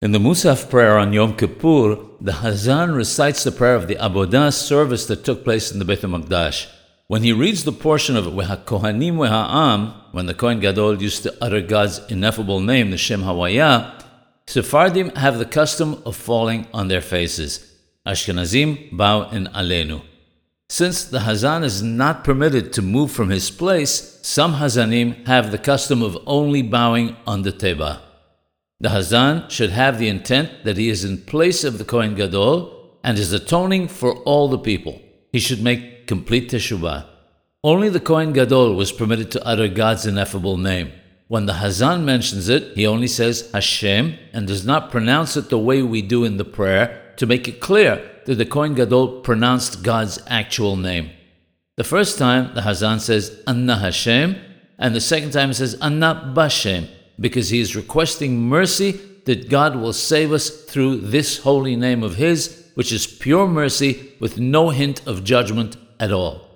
In the Musaf prayer on Yom Kippur, the Hazan recites the prayer of the Avodah service that took place in the Beit HaMikdash. When he reads the portion of Kohanim Weha when the Kohen Gadol used to utter God's ineffable name, the Shem Hawaya, Sephardim have the custom of falling on their faces. Ashkenazim bow in Alenu. Since the Hazan is not permitted to move from his place, some Hazanim have the custom of only bowing on the Teba. The Hazan should have the intent that he is in place of the Kohen Gadol and is atoning for all the people. He should make complete teshuvah. Only the Kohen Gadol was permitted to utter God's ineffable name. When the Hazan mentions it, he only says Hashem and does not pronounce it the way we do in the prayer to make it clear that the Kohen Gadol pronounced God's actual name. The first time the Hazan says Anna Hashem, and the second time he says Anna Bashem because he is requesting mercy that God will save us through this holy name of His, which is pure mercy with no hint of judgment at all.